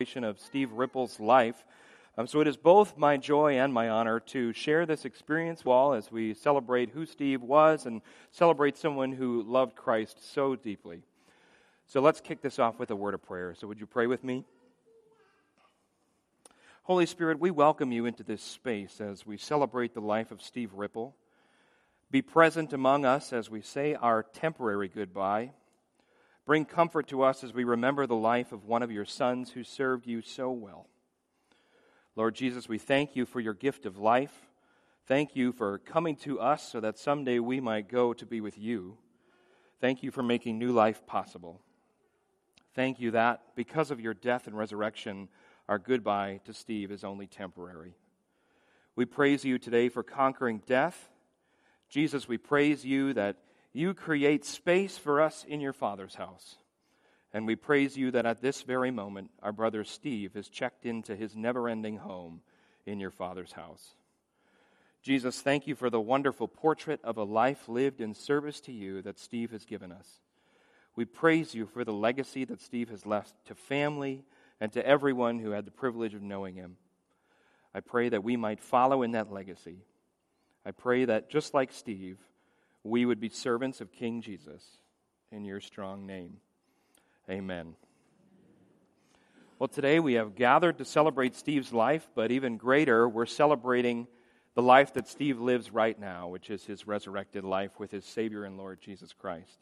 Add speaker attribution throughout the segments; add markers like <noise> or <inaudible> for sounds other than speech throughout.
Speaker 1: of Steve Ripple's life. Um, so it is both my joy and my honor to share this experience wall as we celebrate who Steve was and celebrate someone who loved Christ so deeply. So let's kick this off with a word of prayer. So would you pray with me? Holy Spirit, we welcome you into this space as we celebrate the life of Steve Ripple. Be present among us as we say our temporary goodbye Bring comfort to us as we remember the life of one of your sons who served you so well. Lord Jesus, we thank you for your gift of life. Thank you for coming to us so that someday we might go to be with you. Thank you for making new life possible. Thank you that because of your death and resurrection, our goodbye to Steve is only temporary. We praise you today for conquering death. Jesus, we praise you that you create space for us in your Father's house. And we praise you that at this very moment, our brother Steve is checked into his never ending home in your Father's house. Jesus, thank you for the wonderful portrait of a life lived in service to you that Steve has given us. We praise you for the legacy that Steve has left to family and to everyone who had the privilege of knowing him. I pray that we might follow in that legacy. I pray that just like Steve, we would be servants of King Jesus. In your strong name. Amen. Well, today we have gathered to celebrate Steve's life, but even greater, we're celebrating the life that Steve lives right now, which is his resurrected life with his Savior and Lord Jesus Christ.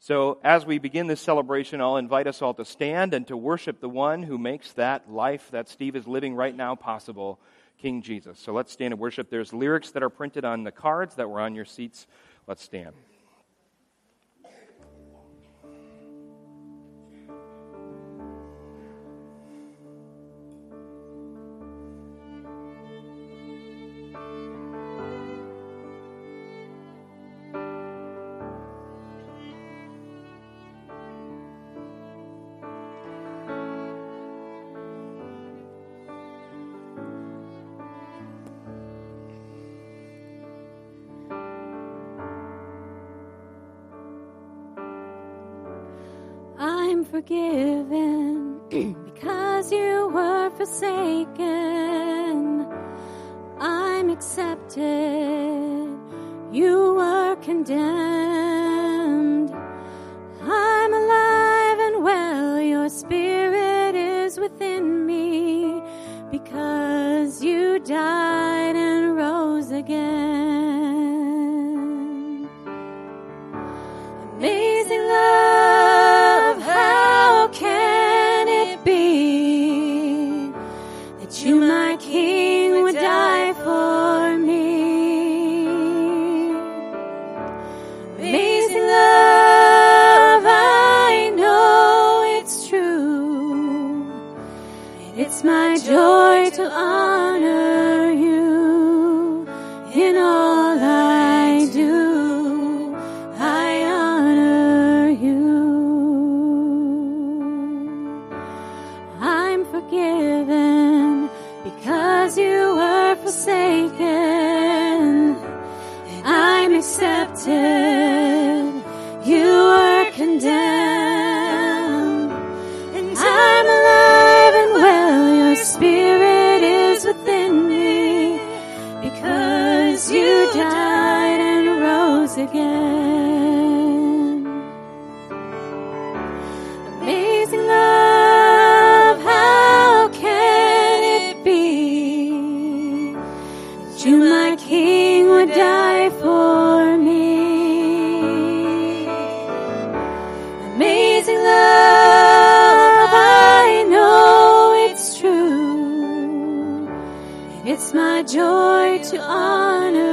Speaker 1: So, as we begin this celebration, I'll invite us all to stand and to worship the one who makes that life that Steve is living right now possible, King Jesus. So, let's stand and worship. There's lyrics that are printed on the cards that were on your seats Let's stand.
Speaker 2: Forgiven <clears throat> because you were forsaken. I'm accepted. You were condemned. Jesus, you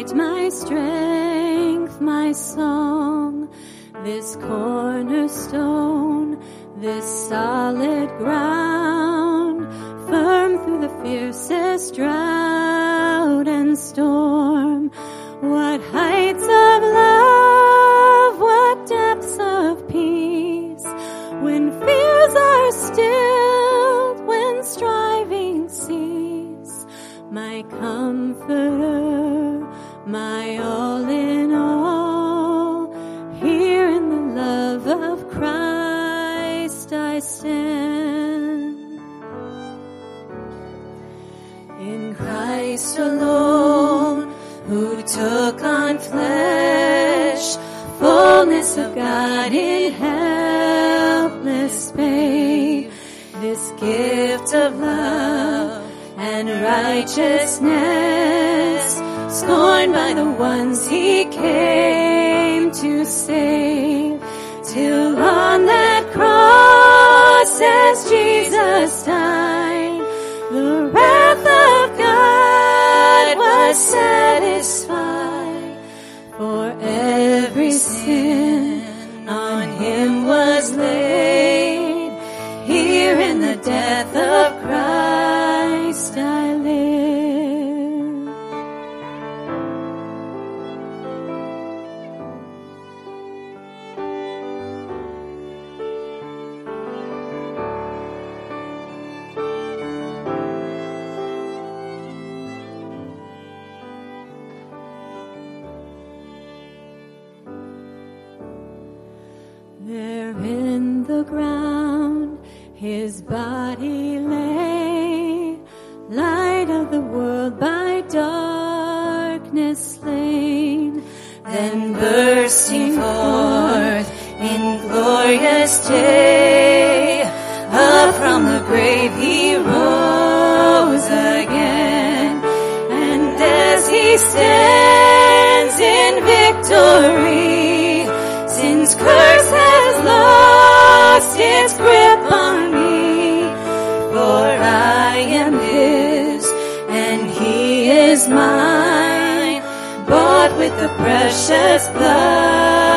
Speaker 2: light, my strength, my song. This cornerstone, this solid ground, glorious day, up from the grave he rose again, and as he stands in victory, since curse has lost its grip on me, for I am his and he is mine, bought with the precious blood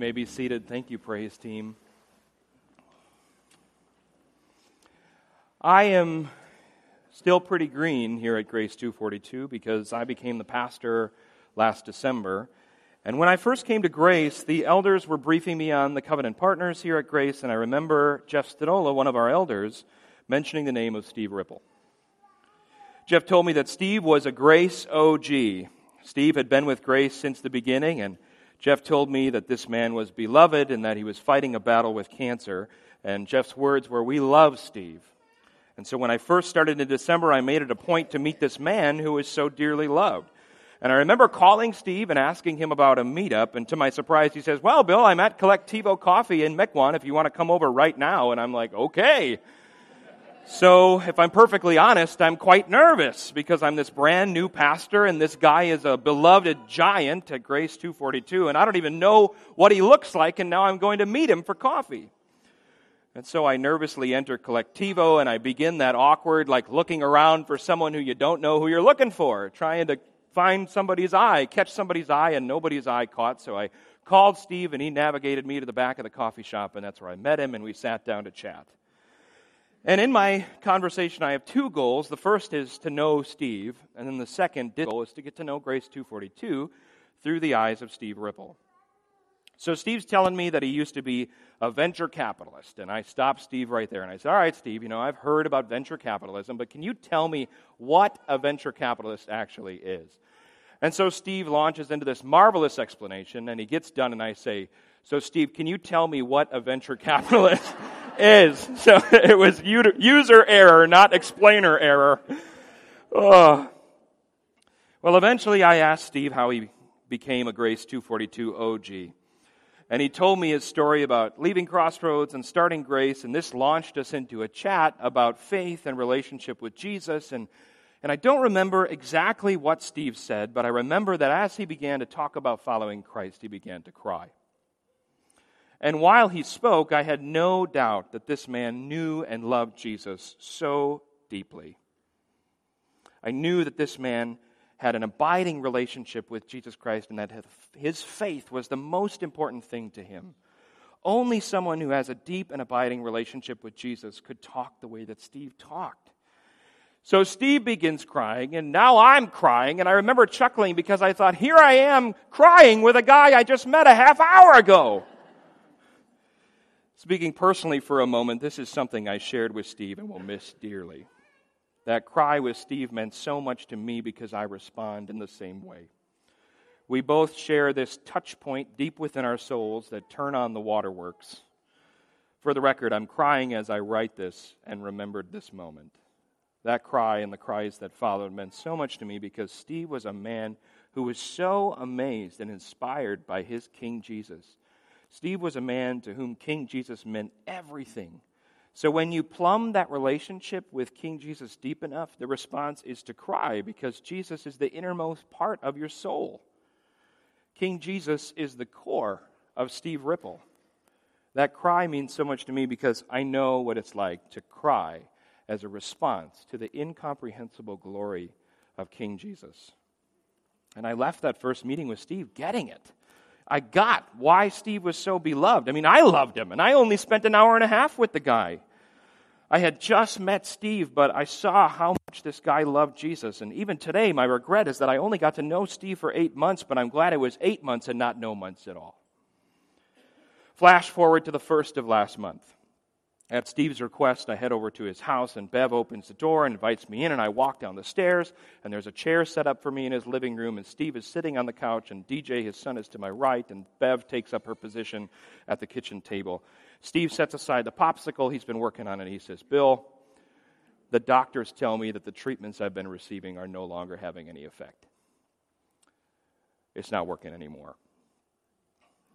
Speaker 1: may be seated. Thank you, praise team. I am still pretty green here at Grace 242 because I became the pastor last December. And when I first came to Grace, the elders were briefing me on the covenant partners here at Grace, and I remember Jeff Stanola, one of our elders, mentioning the name of Steve Ripple. Jeff told me that Steve was a Grace OG, Steve had been with Grace since the beginning, and Jeff told me that this man was beloved and that he was fighting a battle with cancer. And Jeff's words were, We love Steve. And so when I first started in December, I made it a point to meet this man who was so dearly loved. And I remember calling Steve and asking him about a meetup. And to my surprise, he says, Well, Bill, I'm at Collectivo Coffee in Mequon if you want to come over right now. And I'm like, Okay. So, if I'm perfectly honest, I'm quite nervous because I'm this brand new pastor and this guy is a beloved giant at Grace 242 and I don't even know what he looks like and now I'm going to meet him for coffee. And so I nervously enter Collectivo and I begin that awkward, like looking around for someone who you don't know who you're looking for, trying to find somebody's eye, catch somebody's eye, and nobody's eye caught. So I called Steve and he navigated me to the back of the coffee shop and that's where I met him and we sat down to chat. And in my conversation, I have two goals. The first is to know Steve, and then the second goal is to get to know Grace 242 through the eyes of Steve Ripple. So Steve's telling me that he used to be a venture capitalist, and I stopped Steve right there and I said, All right, Steve, you know, I've heard about venture capitalism, but can you tell me what a venture capitalist actually is? And so Steve launches into this marvelous explanation, and he gets done, and I say, So, Steve, can you tell me what a venture <laughs> capitalist is. <laughs> So it was user error, not explainer error. Oh. Well, eventually I asked Steve how he became a Grace 242 OG. And he told me his story about leaving Crossroads and starting Grace, and this launched us into a chat about faith and relationship with Jesus. And, and I don't remember exactly what Steve said, but I remember that as he began to talk about following Christ, he began to cry. And while he spoke, I had no doubt that this man knew and loved Jesus so deeply. I knew that this man had an abiding relationship with Jesus Christ and that his faith was the most important thing to him. Only someone who has a deep and abiding relationship with Jesus could talk the way that Steve talked. So Steve begins crying, and now I'm crying, and I remember chuckling because I thought, here I am crying with a guy I just met a half hour ago. Speaking personally for a moment, this is something I shared with Steve and will miss dearly. That cry with Steve meant so much to me because I respond in the same way. We both share this touch point deep within our souls that turn on the waterworks. For the record, I'm crying as I write this and remembered this moment. That cry and the cries that followed meant so much to me because Steve was a man who was so amazed and inspired by his King Jesus Steve was a man to whom King Jesus meant everything. So when you plumb that relationship with King Jesus deep enough, the response is to cry because Jesus is the innermost part of your soul. King Jesus is the core of Steve Ripple. That cry means so much to me because I know what it's like to cry as a response to the incomprehensible glory of King Jesus. And I left that first meeting with Steve getting it. I got why Steve was so beloved. I mean, I loved him, and I only spent an hour and a half with the guy. I had just met Steve, but I saw how much this guy loved Jesus. And even today, my regret is that I only got to know Steve for eight months, but I'm glad it was eight months and not no months at all. Flash forward to the first of last month. At Steve's request, I head over to his house, and Bev opens the door and invites me in, and I walk down the stairs, and there's a chair set up for me in his living room, and Steve is sitting on the couch, and DJ, his son, is to my right, and Bev takes up her position at the kitchen table. Steve sets aside the popsicle he's been working on, and he says, Bill, the doctors tell me that the treatments I've been receiving are no longer having any effect. It's not working anymore.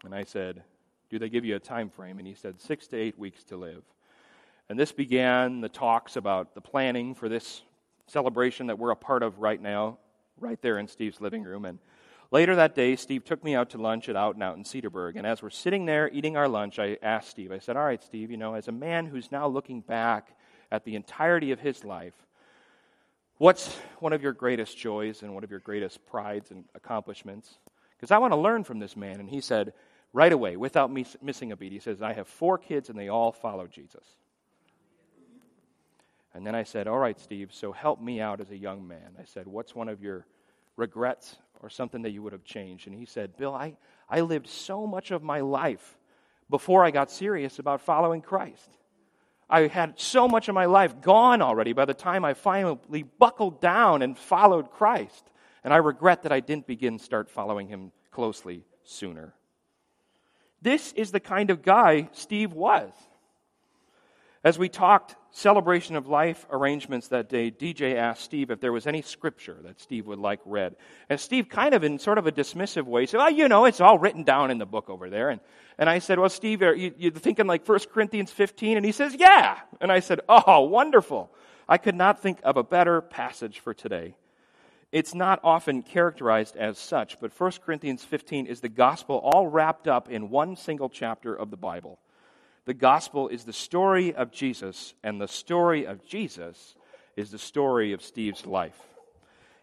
Speaker 1: And I said, Do they give you a time frame? And he said, Six to eight weeks to live. And this began the talks about the planning for this celebration that we're a part of right now, right there in Steve's living room. And later that day, Steve took me out to lunch at Out and Out in Cedarburg. And as we're sitting there eating our lunch, I asked Steve, I said, All right, Steve, you know, as a man who's now looking back at the entirety of his life, what's one of your greatest joys and one of your greatest prides and accomplishments? Because I want to learn from this man. And he said, right away, without me missing a beat, he says, I have four kids and they all follow Jesus. And then I said, All right, Steve, so help me out as a young man. I said, What's one of your regrets or something that you would have changed? And he said, Bill, I, I lived so much of my life before I got serious about following Christ. I had so much of my life gone already by the time I finally buckled down and followed Christ. and I regret that I didn't begin start following him closely sooner. This is the kind of guy Steve was. As we talked celebration of life arrangements that day, DJ asked Steve if there was any scripture that Steve would like read. And Steve, kind of in sort of a dismissive way, said, Well, you know, it's all written down in the book over there. And, and I said, Well, Steve, are you, you thinking like 1 Corinthians 15? And he says, Yeah. And I said, Oh, wonderful. I could not think of a better passage for today. It's not often characterized as such, but 1 Corinthians 15 is the gospel all wrapped up in one single chapter of the Bible. The gospel is the story of Jesus, and the story of Jesus is the story of Steve's life.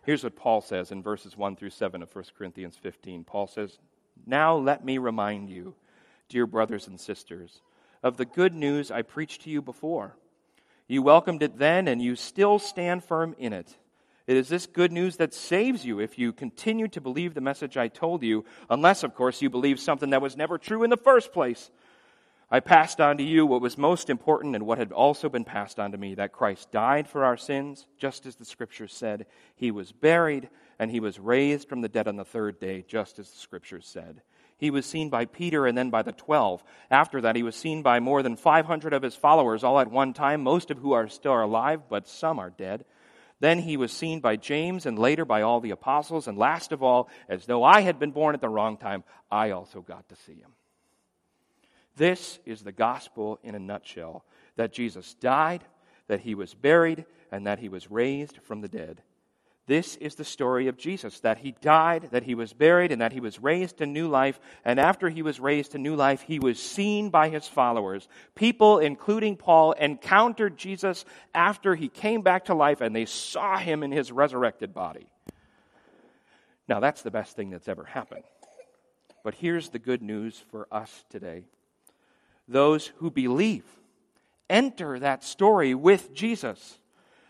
Speaker 1: Here's what Paul says in verses 1 through 7 of 1 Corinthians 15. Paul says, Now let me remind you, dear brothers and sisters, of the good news I preached to you before. You welcomed it then, and you still stand firm in it. It is this good news that saves you if you continue to believe the message I told you, unless, of course, you believe something that was never true in the first place. I passed on to you what was most important and what had also been passed on to me that Christ died for our sins, just as the Scriptures said. He was buried, and he was raised from the dead on the third day, just as the Scriptures said. He was seen by Peter and then by the twelve. After that, he was seen by more than 500 of his followers all at one time, most of who are still alive, but some are dead. Then he was seen by James and later by all the apostles. And last of all, as though I had been born at the wrong time, I also got to see him. This is the gospel in a nutshell that Jesus died, that he was buried, and that he was raised from the dead. This is the story of Jesus that he died, that he was buried, and that he was raised to new life. And after he was raised to new life, he was seen by his followers. People, including Paul, encountered Jesus after he came back to life and they saw him in his resurrected body. Now, that's the best thing that's ever happened. But here's the good news for us today those who believe enter that story with Jesus.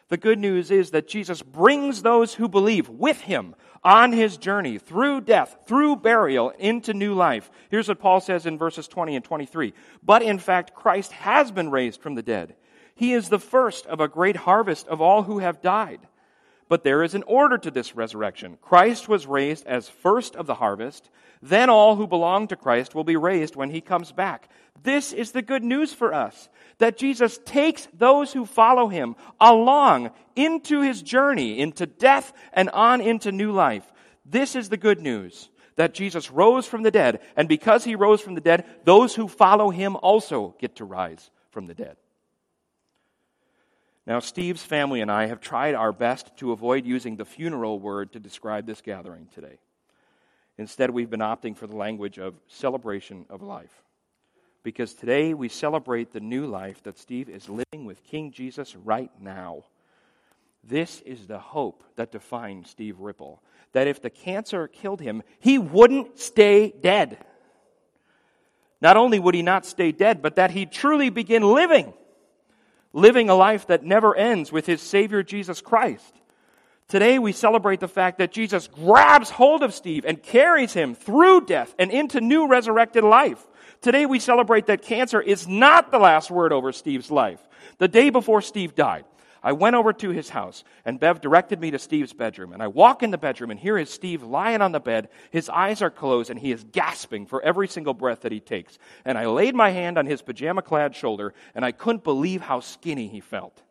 Speaker 1: The good news is that Jesus brings those who believe with him on his journey through death, through burial, into new life. Here's what Paul says in verses 20 and 23. But in fact, Christ has been raised from the dead. He is the first of a great harvest of all who have died. But there is an order to this resurrection. Christ was raised as first of the harvest. Then all who belong to Christ will be raised when he comes back. This is the good news for us that Jesus takes those who follow him along into his journey, into death and on into new life. This is the good news that Jesus rose from the dead, and because he rose from the dead, those who follow him also get to rise from the dead. Now, Steve's family and I have tried our best to avoid using the funeral word to describe this gathering today. Instead, we've been opting for the language of celebration of life. Because today we celebrate the new life that Steve is living with King Jesus right now. This is the hope that defines Steve Ripple that if the cancer killed him, he wouldn't stay dead. Not only would he not stay dead, but that he'd truly begin living, living a life that never ends with his Savior Jesus Christ. Today we celebrate the fact that Jesus grabs hold of Steve and carries him through death and into new resurrected life. Today we celebrate that cancer is not the last word over Steve's life. The day before Steve died, I went over to his house and Bev directed me to Steve's bedroom. And I walk in the bedroom and here is Steve lying on the bed. His eyes are closed and he is gasping for every single breath that he takes. And I laid my hand on his pajama clad shoulder and I couldn't believe how skinny he felt.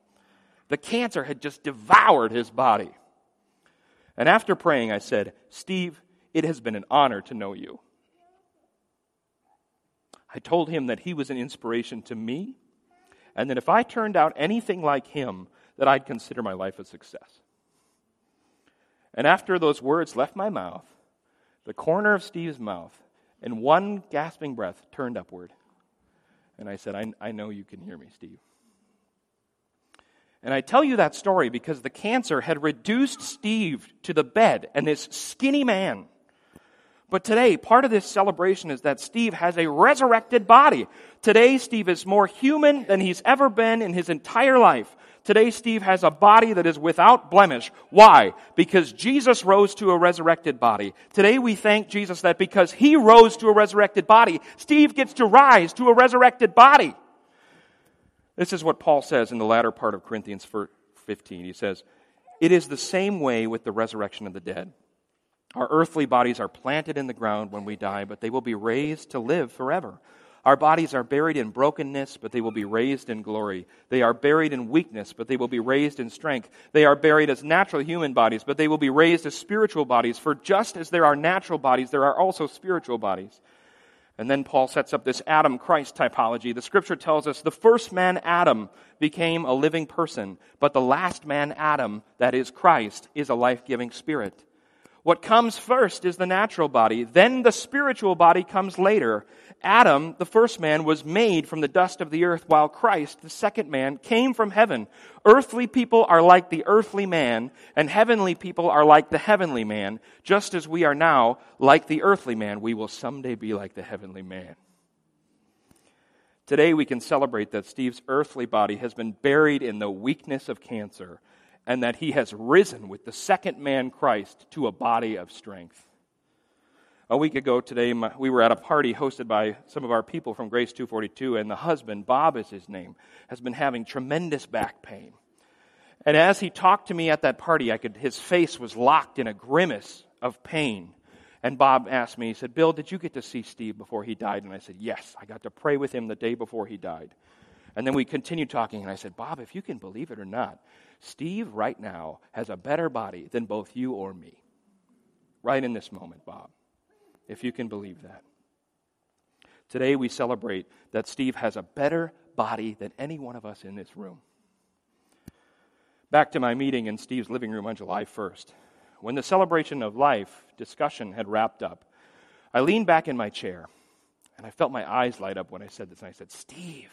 Speaker 1: The cancer had just devoured his body. And after praying, I said, Steve, it has been an honor to know you. I told him that he was an inspiration to me, and that if I turned out anything like him, that I'd consider my life a success. And after those words left my mouth, the corner of Steve's mouth, in one gasping breath turned upward. And I said, I, I know you can hear me, Steve. And I tell you that story because the cancer had reduced Steve to the bed and this skinny man. But today, part of this celebration is that Steve has a resurrected body. Today, Steve is more human than he's ever been in his entire life. Today, Steve has a body that is without blemish. Why? Because Jesus rose to a resurrected body. Today, we thank Jesus that because he rose to a resurrected body, Steve gets to rise to a resurrected body. This is what Paul says in the latter part of Corinthians 15. He says, It is the same way with the resurrection of the dead. Our earthly bodies are planted in the ground when we die, but they will be raised to live forever. Our bodies are buried in brokenness, but they will be raised in glory. They are buried in weakness, but they will be raised in strength. They are buried as natural human bodies, but they will be raised as spiritual bodies. For just as there are natural bodies, there are also spiritual bodies. And then Paul sets up this Adam Christ typology. The scripture tells us the first man, Adam, became a living person, but the last man, Adam, that is Christ, is a life giving spirit. What comes first is the natural body, then the spiritual body comes later. Adam, the first man, was made from the dust of the earth, while Christ, the second man, came from heaven. Earthly people are like the earthly man, and heavenly people are like the heavenly man. Just as we are now like the earthly man, we will someday be like the heavenly man. Today we can celebrate that Steve's earthly body has been buried in the weakness of cancer and that he has risen with the second man Christ to a body of strength. A week ago today, we were at a party hosted by some of our people from Grace 242, and the husband, Bob is his name, has been having tremendous back pain. And as he talked to me at that party, I could, his face was locked in a grimace of pain. And Bob asked me, he said, Bill, did you get to see Steve before he died? And I said, Yes, I got to pray with him the day before he died. And then we continued talking, and I said, Bob, if you can believe it or not, Steve right now has a better body than both you or me. Right in this moment, Bob, if you can believe that. Today we celebrate that Steve has a better body than any one of us in this room. Back to my meeting in Steve's living room on July 1st. When the celebration of life discussion had wrapped up, I leaned back in my chair and I felt my eyes light up when I said this. And I said, Steve,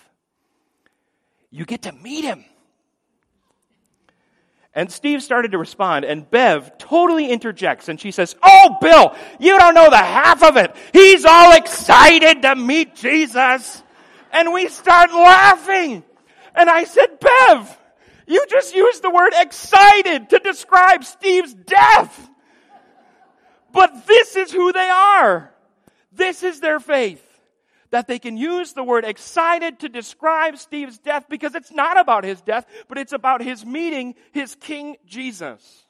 Speaker 1: you get to meet him. And Steve started to respond, and Bev totally interjects, and she says, Oh, Bill, you don't know the half of it. He's all excited to meet Jesus. And we start laughing. And I said, Bev, you just used the word excited to describe Steve's death. But this is who they are. This is their faith that they can use the word excited to describe Steve's death because it's not about his death, but it's about his meeting his King Jesus.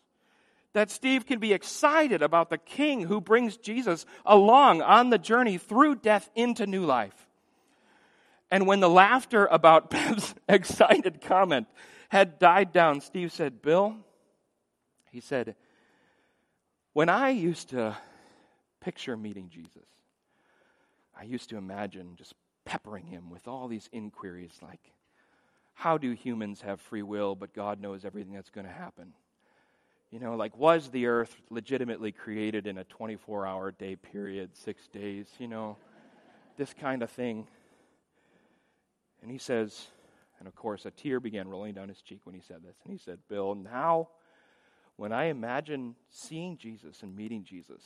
Speaker 1: That Steve can be excited about the King who brings Jesus along on the journey through death into new life. And when the laughter about <laughs> Bev's excited comment had died down, Steve said, Bill, he said, when I used to picture meeting Jesus, I used to imagine just peppering him with all these inquiries like, how do humans have free will, but God knows everything that's going to happen? You know, like, was the earth legitimately created in a 24 hour day period, six days? You know, this kind of thing. And he says, and of course, a tear began rolling down his cheek when he said this. And he said, Bill, now when I imagine seeing Jesus and meeting Jesus,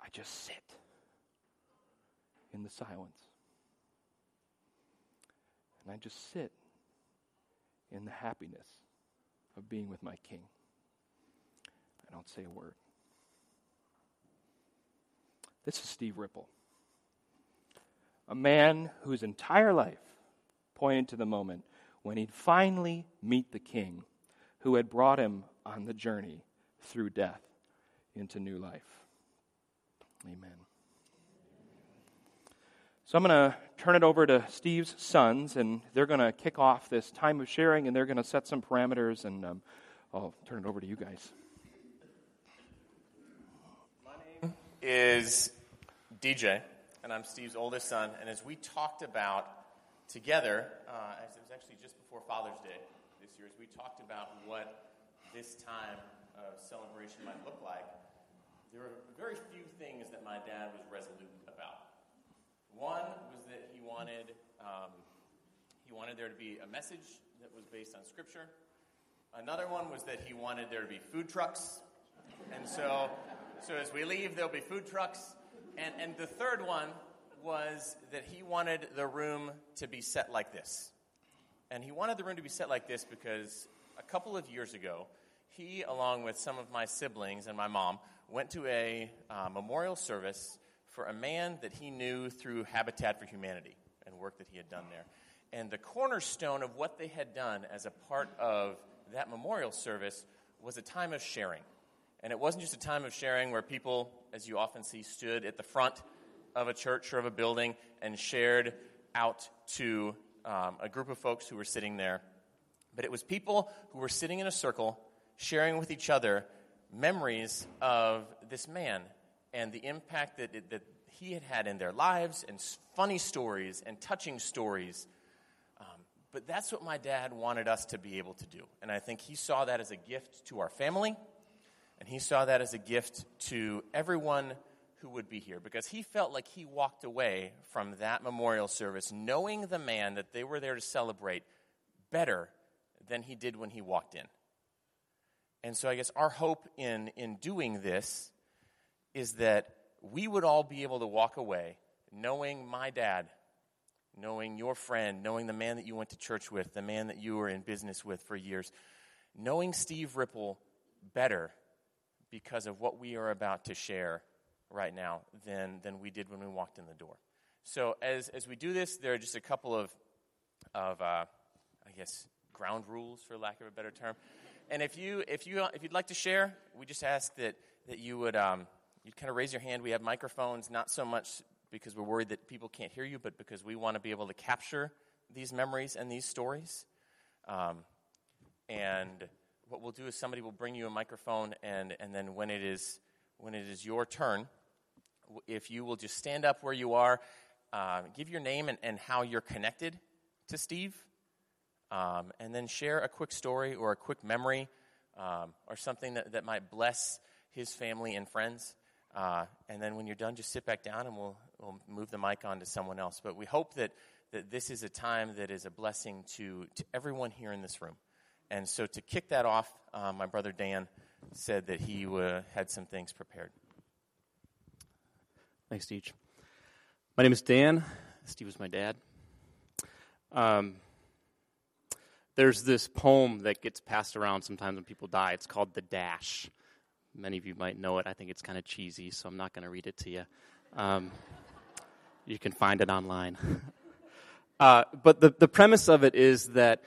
Speaker 1: I just sit in the silence. And I just sit in the happiness of being with my King. I don't say a word. This is Steve Ripple, a man whose entire life pointed to the moment when he'd finally meet the King who had brought him on the journey through death into new life. Amen. So I'm going to turn it over to Steve's sons, and they're going to kick off this time of sharing, and they're going to set some parameters, and um, I'll turn it over to you guys.
Speaker 3: My name is DJ, and I'm Steve's oldest son. And as we talked about together, uh, as it was actually just before Father's Day this year, as we talked about what this time of celebration might look like, there were very few things that my dad was resolute one was that he wanted um, he wanted there to be a message that was based on Scripture. Another one was that he wanted there to be food trucks, and so so as we leave, there'll be food trucks. And and the third one was that he wanted the room to be set like this, and he wanted the room to be set like this because a couple of years ago, he, along with some of my siblings and my mom, went to a uh, memorial service for a man that he knew through Habitat for Humanity and work that he had done there. And the cornerstone of what they had done as a part of that memorial service was a time of sharing. And it wasn't just a time of sharing where people, as you often see, stood at the front of a church or of a building and shared out to um, a group of folks who were sitting there. But it was people who were sitting in a circle, sharing with each other memories of this man and the impact that, it, that he had had in their lives, and funny stories and touching stories. Um, but that's what my dad wanted us to be able to do. And I think he saw that as a gift to our family, and he saw that as a gift to everyone who would be here because he felt like he walked away from that memorial service knowing the man that they were there to celebrate better than he did when he walked in. And so I guess our hope in, in doing this is that we would all be able to walk away knowing my dad, knowing your friend, knowing the man that you went to church with, the man that you were in business with for years, knowing Steve Ripple better because of what we are about to share right now than, than we did when we walked in the door. So as, as we do this, there are just a couple of, of uh, I guess, ground rules, for lack of a better term. And if, you, if, you, if you'd like to share, we just ask that, that you would um, you'd kind of raise your hand. We have microphones, not so much because we're worried that people can't hear you, but because we want to be able to capture these memories and these stories. Um, and what we'll do is somebody will bring you a microphone, and, and then when it is when it is your turn, if you will just stand up where you are, uh, give your name and, and how you're connected to Steve, um, and then share a quick story or a quick memory um, or something that, that might bless his family and friends. Uh, and then when you're done, just sit back down and we'll, we'll move the mic on to someone else. But we hope that, that this is a time that is a blessing to, to everyone here in this room. And so to kick that off, uh, my brother Dan said that he uh, had some things prepared.
Speaker 4: Thanks, Steve. My name is Dan. Steve is my dad. Um, there's this poem that gets passed around sometimes when people die. It's called The Dash. Many of you might know it. I think it's kind of cheesy, so I'm not going to read it to you. Um, you can find it online. <laughs> uh, but the, the premise of it is that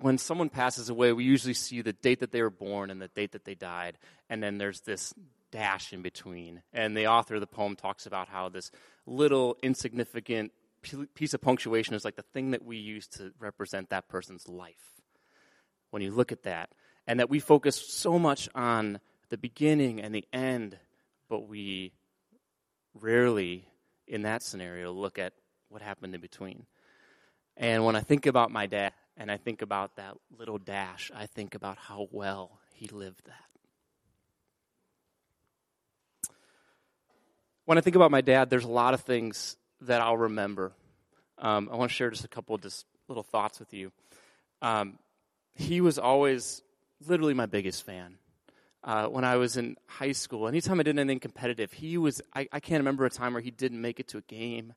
Speaker 4: when someone passes away, we usually see the date that they were born and the date that they died, and then there's this dash in between. And the author of the poem talks about how this little insignificant piece of punctuation is like the thing that we use to represent that person's life. When you look at that, and that we focus so much on the beginning and the end, but we rarely, in that scenario, look at what happened in between. And when I think about my dad and I think about that little dash, I think about how well he lived that. when I think about my dad, there's a lot of things that I'll remember. Um, I want to share just a couple of just little thoughts with you. Um, he was always literally my biggest fan. Uh, when I was in high school, anytime I did anything competitive, he was, I, I can't remember a time where he didn't make it to a game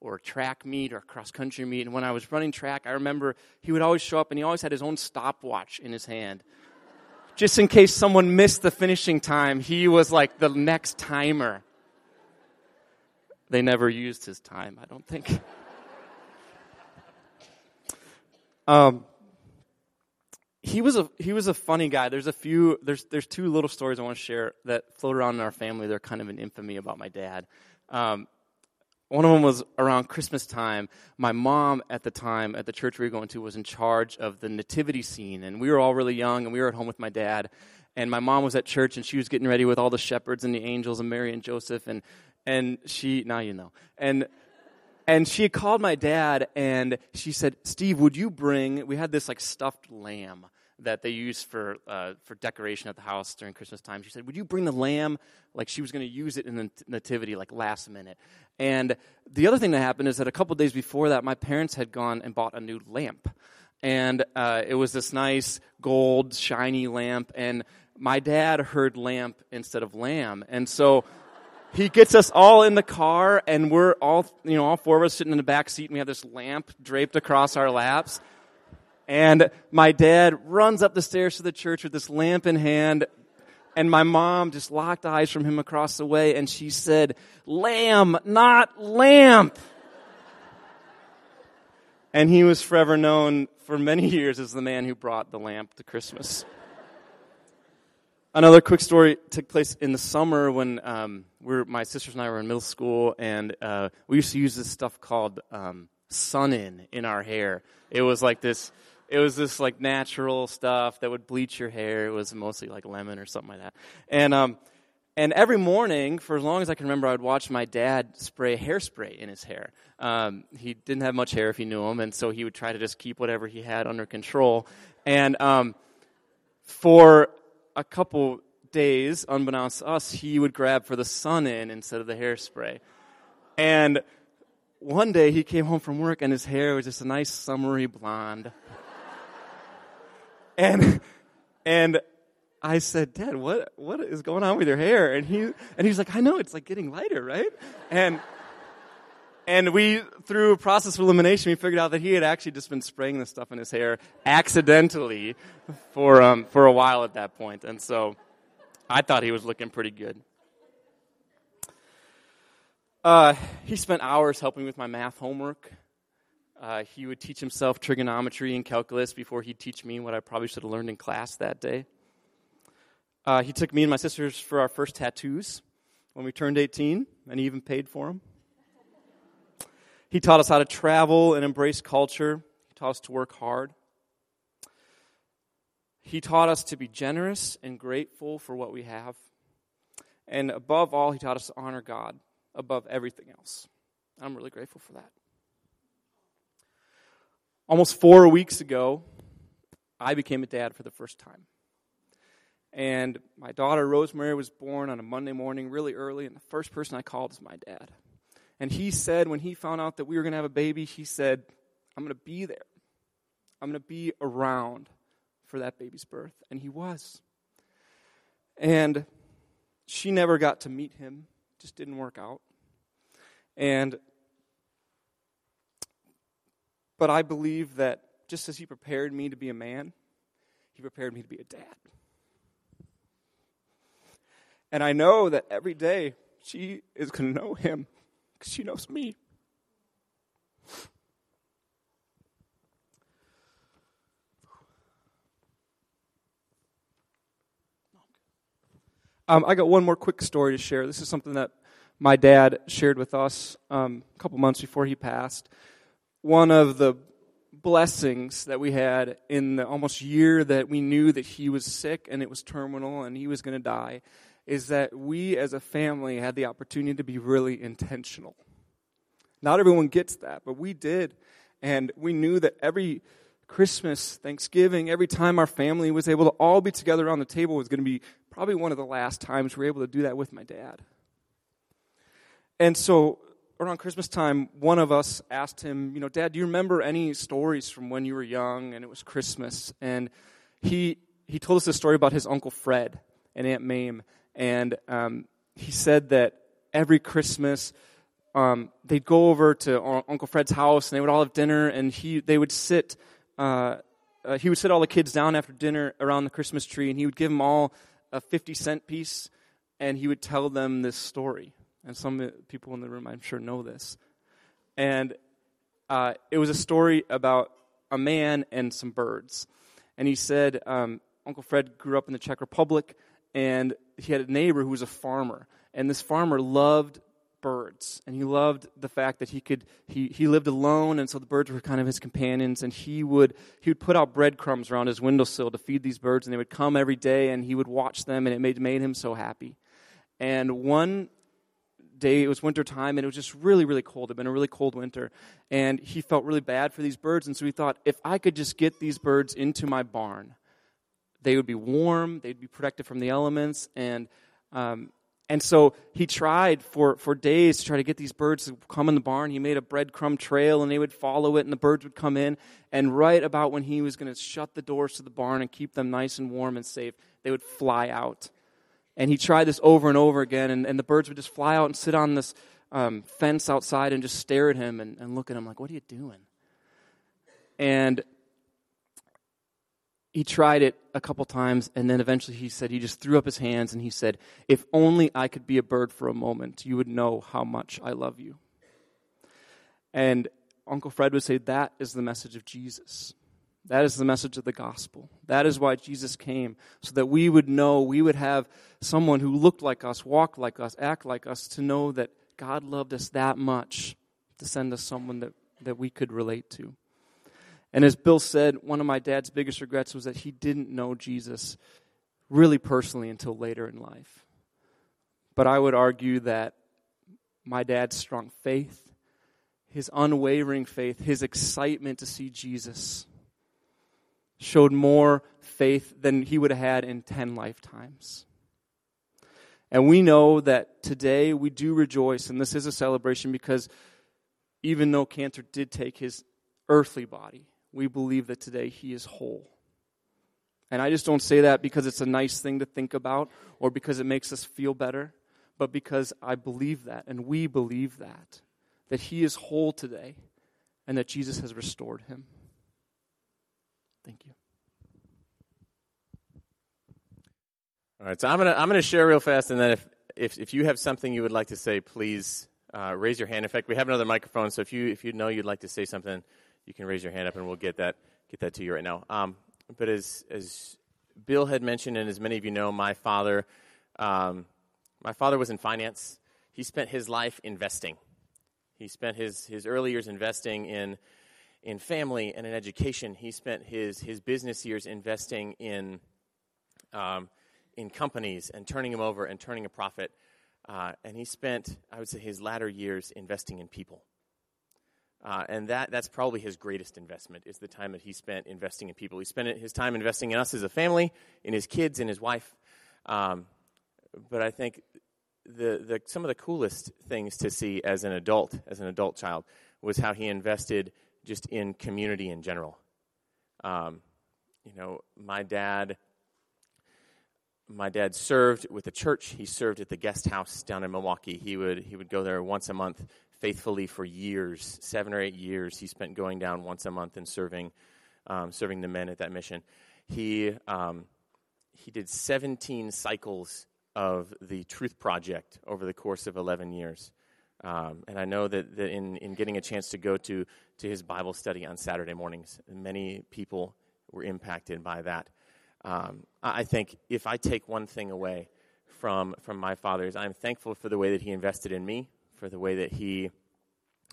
Speaker 4: or a track meet or a cross country meet. And when I was running track, I remember he would always show up and he always had his own stopwatch in his hand. Just in case someone missed the finishing time, he was like the next timer. They never used his time, I don't think. <laughs> um, he was a he was a funny guy. There's a few there's there's two little stories I want to share that float around in our family. They're kind of an infamy about my dad. Um, one of them was around Christmas time. My mom at the time at the church we were going to was in charge of the nativity scene, and we were all really young, and we were at home with my dad. And my mom was at church, and she was getting ready with all the shepherds and the angels and Mary and Joseph, and and she now you know and and she called my dad and she said steve would you bring we had this like stuffed lamb that they use for uh, for decoration at the house during christmas time. She said would you bring the lamb? Like she was going to use it in the nativity like last minute. And the other thing that happened is that a couple days before that my parents had gone and bought a new lamp. And uh, it was this nice gold shiny lamp. And my dad heard lamp instead of lamb. And so he gets us all in the car and we're all you know all four of us sitting in the back seat and we have this lamp draped across our laps. And my dad runs up the stairs to the church with this lamp in hand and my mom just locked eyes from him across the way and she said lamb not lamp. And he was forever known for many <laughs> years as the man who brought the lamp to christmas Another quick story took place in the summer when um, we were, my sisters and I were in middle school, and uh, we used to use this stuff called um, Sun-In in our hair. It was like this. It was this like natural stuff that would bleach your hair. It was mostly like lemon or something like that. And um, and every morning, for as long as I can remember, I would watch my dad spray hairspray in his hair. Um, he didn't have much hair if you knew him, and so he would try to just keep whatever he had under control. And um, for a couple days, unbeknownst to us, he would grab for the Sun-In instead of the hairspray. And one day he came home from work and his hair was just a nice summery blonde. <laughs> and and I said, Dad, what what is going on with your hair? And he and he's like, I know, it's like getting lighter, right? And and we, through process of elimination, we figured out that he had actually just been spraying this stuff in his hair accidentally for um, for a while at that point, and so I thought he was looking pretty good. Uh, he spent hours helping with my math homework. Uh, he would teach himself trigonometry and calculus before he'd teach me what I probably should have learned in class that day. Uh, he took me and my sisters for our first tattoos when we turned 18, and he even paid for them. He taught us how to travel and embrace culture. He taught us to work hard. He taught us to be generous and grateful for what we have. And above all, he taught us to honor God above everything else. I'm really grateful for that. Almost four weeks ago, I became a dad for the first time. And my daughter Rosemary was born on a Monday morning, really early, and the first person I called was my dad. And he said, when he found out that we were going to have a baby, he said, I'm going to be there. I'm going to be around for that baby's birth. And he was. And she never got to meet him, just didn't work out. And, but I believe that just as he prepared me to be a man, he prepared me to be a dad. And I know that every day she is going to know him because she knows me. Um, I got one more quick story to share. This is something that my dad shared with us um, a couple months before he passed. One of the blessings that we had in the almost year that we knew that he was sick and it was terminal and he was going to die is that we as a family had the opportunity to be really intentional. Not everyone gets that, but we did. And we knew that every Christmas, Thanksgiving, every time our family was able to all be together around the table was going to be probably one of the last times we were able to do that with my dad. And so around Christmas time, one of us asked him, you know, Dad, do you remember any stories from when you were young and it was Christmas? And he he told us a story about his uncle Fred and Aunt Mame and um, he said that every Christmas um, they'd go over to Uncle Fred's house and they would all have dinner, and he they would sit. Uh, uh, he would sit all the kids down after dinner around the Christmas tree, and he would give them all a fifty cent piece, and he would tell them this story. And some people in the room, I'm sure, know this. And uh, it was a story about a man and some birds. And he said um, Uncle Fred grew up in the Czech Republic, and he had a neighbor who was a farmer, and this farmer loved birds and he loved the fact that he could he, he lived alone and so the birds were kind of his companions and he would he would put out breadcrumbs around his windowsill to feed these birds and they would come every day and he would watch them and it made made him so happy. And one day it was winter time and it was just really really cold. It had been a really cold winter and he felt really bad for these birds and so he thought if i could just get these birds into my barn they would be warm, they'd be protected from the elements, and um, and so he tried for, for days to try to get these birds to come in the barn. He made a breadcrumb trail and they would follow it and the birds would come in. And right about when he was going to shut the doors to the barn and keep them nice and warm and safe, they would fly out. And he tried this over and over again and, and the birds would just fly out and sit on this um, fence outside and just stare at him and, and look at him like, what are you doing? And he tried it a couple times, and then eventually he said he just threw up his hands and he said, If only I could be a bird for a moment, you would know how much I love you. And Uncle Fred would say, That is the message of Jesus. That is the message of the gospel. That is why Jesus came, so that we would know, we would have someone who looked like us, walked like us, act like us, to know that God loved us that much to send us someone that, that we could relate to. And as Bill said, one of my dad's biggest regrets was that he didn't know Jesus really personally until later in life. But I would argue that my dad's strong faith, his unwavering faith, his excitement to see Jesus showed more faith than he would have had in 10 lifetimes. And we know that today we do rejoice, and this is a celebration because even though cancer did take his earthly body, we believe that today he is whole. And I just don't say that because it's a nice thing to think about or because it makes us feel better, but because I believe that and we believe that, that he is whole today and that Jesus has restored him. Thank you.
Speaker 3: All right, so I'm gonna I'm gonna share real fast, and then if if, if you have something you would like to say, please uh, raise your hand. In fact, we have another microphone, so if you if you know you'd like to say something, you can raise your hand up, and we'll get that get that to you right now. Um, but as as Bill had mentioned, and as many of you know, my father um, my father was in finance. He spent his life investing. He spent his his early years investing in in family and in education. He spent his, his business years investing in, um, in companies and turning them over and turning a profit. Uh, and he spent, I would say, his latter years investing in people. Uh, and that, that's probably his greatest investment is the time that he spent investing in people. He spent his time investing in us as a family, in his kids, in his wife. Um, but I think the, the, some of the coolest things to see as an adult, as an adult child, was how he invested just in community in general. Um, you know, my dad, my dad served with the church. He served at the guest house down in Milwaukee. He would he would go there once a month faithfully for years, seven or eight years. He spent going down once a month and serving, um, serving the men at that mission. He um, he did 17 cycles of the Truth Project over the course of 11 years. Um, and I know that, that in, in getting a chance to go to, to his Bible study on Saturday mornings, many people were impacted by that. Um, I think if I take one thing away from, from my father's, I'm thankful for the way that he invested in me, for the way that he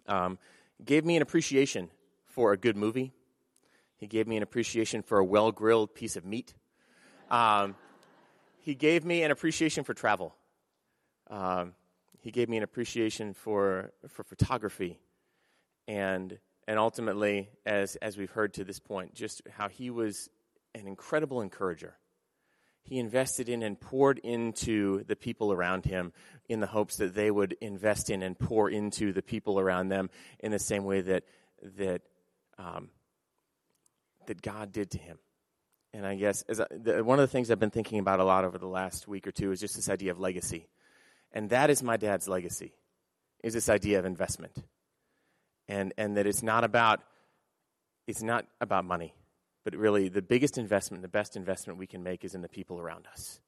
Speaker 3: um, gave me an appreciation for a good movie. He gave me an appreciation for a well grilled piece of meat. Um, he gave me an appreciation for travel. Um, he gave me an appreciation for, for photography and, and ultimately, as, as we've heard to this point, just how he was an incredible encourager. He invested in and poured into the people around him in the hopes that they would invest in and pour into the people around them in the same way that, that, um, that God did to him. And I guess as I, the, one of the things I've been thinking about a lot over the last week or two is just this idea of legacy. And that is my dad's legacy, is this idea of investment. And, and that it's not about, it's not about money, but really the biggest investment, the best investment we can make is in the people around us.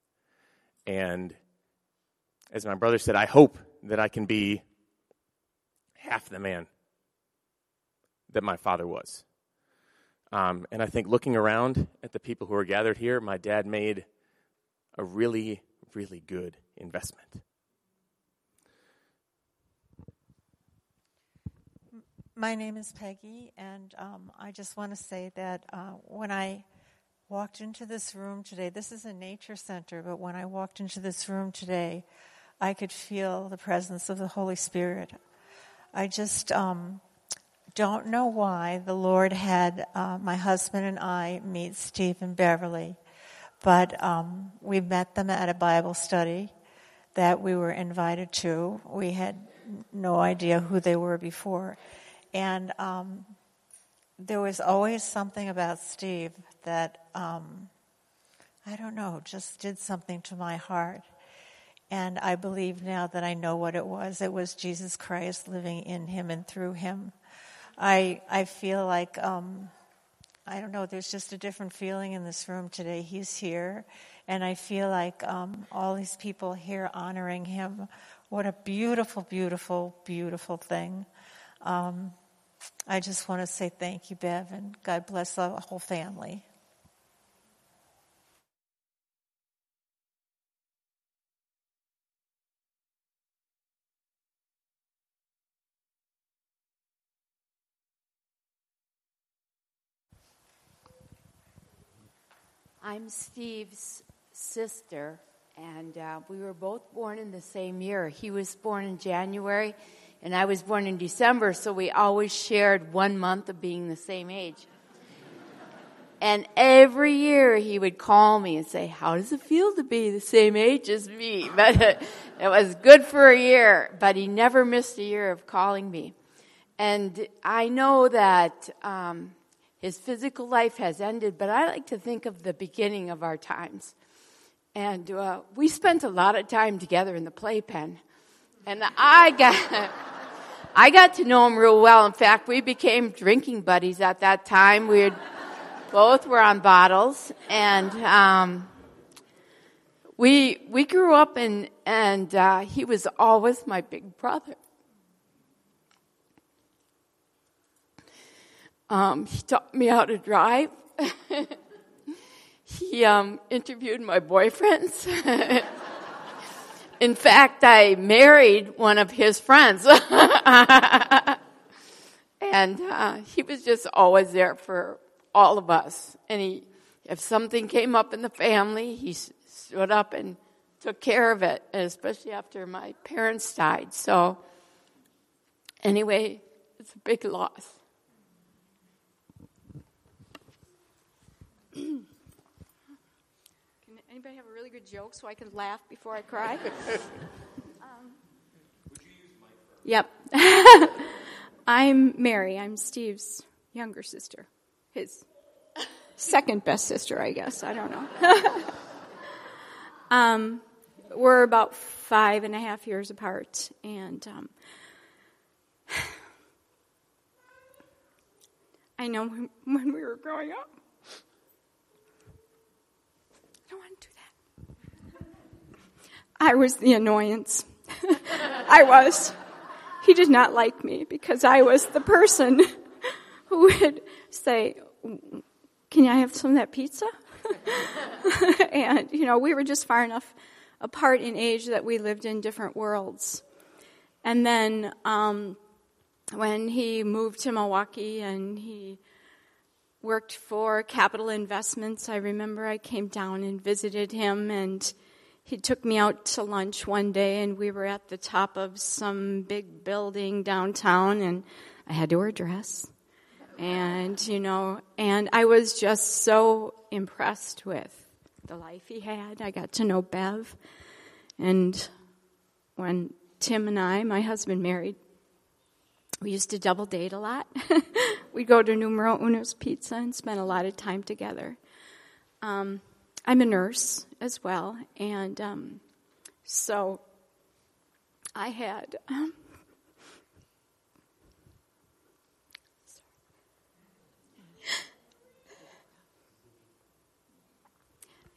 Speaker 3: And as my brother said, I hope that I can be half the man that my father was. Um, and I think looking around at the people who are gathered here, my dad made a really, really good investment.
Speaker 5: My name is Peggy, and um, I just want to say that uh, when I walked into this room today, this is a nature center, but when I walked into this room today, I could feel the presence of the Holy Spirit. I just um, don't know why the Lord had uh, my husband and I meet Steve and Beverly, but um, we met them at a Bible study that we were invited to. We had no idea who they were before. And um, there was always something about Steve that, um, I don't know, just did something to my heart. And I believe now that I know what it was. It was Jesus Christ living in him and through him. I, I feel like, um, I don't know, there's just a different feeling in this room today. He's here. And I feel like um, all these people here honoring him. What a beautiful, beautiful, beautiful thing. Um, I just want to say thank you, Bev, and God bless the whole family.
Speaker 6: I'm Steve's sister, and uh, we were both born in the same year. He was born in January, and I was born in December, so we always shared one month of being the same age. And every year he would call me and say, How does it feel to be the same age as me? <laughs> But it was good for a year, but he never missed a year of calling me. And I know that um, his physical life has ended, but I like to think of the beginning of our times. And uh, we spent a lot of time together in the playpen. And I got, I got to know him real well. In fact, we became drinking buddies at that time. We both were on bottles, and um, we we grew up, and and uh, he was always my big brother. Um, he taught me how to drive. <laughs> he um, interviewed my boyfriends. <laughs> In fact, I married one of his friends. <laughs> and uh, he was just always there for all of us. And he, if something came up in the family, he stood up and took care of it, especially after my parents died. So, anyway, it's a big loss. <clears throat>
Speaker 7: Can anybody have a really good joke so I can laugh before I cry? <laughs> um, yep. <laughs> I'm Mary. I'm Steve's younger sister. His second best sister, I guess. I don't know. <laughs> um, we're about five and a half years apart, and um, <sighs> I know when, when we were growing up, I was the annoyance. <laughs> I was. He did not like me because I was the person <laughs> who would say, Can I have some of that pizza? <laughs> and, you know, we were just far enough apart in age that we lived in different worlds. And then um, when he moved to Milwaukee and he worked for Capital Investments, I remember I came down and visited him and he took me out to lunch one day and we were at the top of some big building downtown and I had to wear a dress. And, you know, and I was just so impressed with the life he had. I got to know Bev. And when Tim and I, my husband married, we used to double date a lot. <laughs> We'd go to Numero Uno's Pizza and spend a lot of time together. Um, I'm a nurse as well, and um, so I had. Um,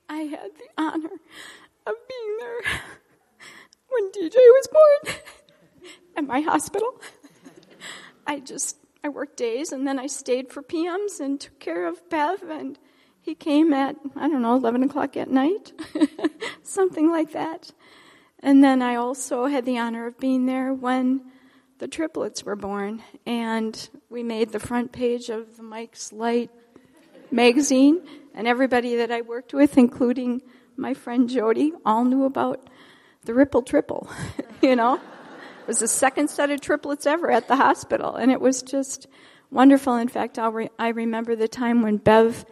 Speaker 7: I had the honor of being there when DJ was born at my hospital. I just I worked days and then I stayed for PMs and took care of Bev and he came at, I don't know, 11 o'clock at night, <laughs> something like that. And then I also had the honor of being there when the triplets were born. And we made the front page of the Mike's Light magazine. And everybody that I worked with, including my friend Jody, all knew about the Ripple Triple. <laughs> you know? It was the second set of triplets ever at the hospital. And it was just wonderful. In fact, re- i remember the time when Bev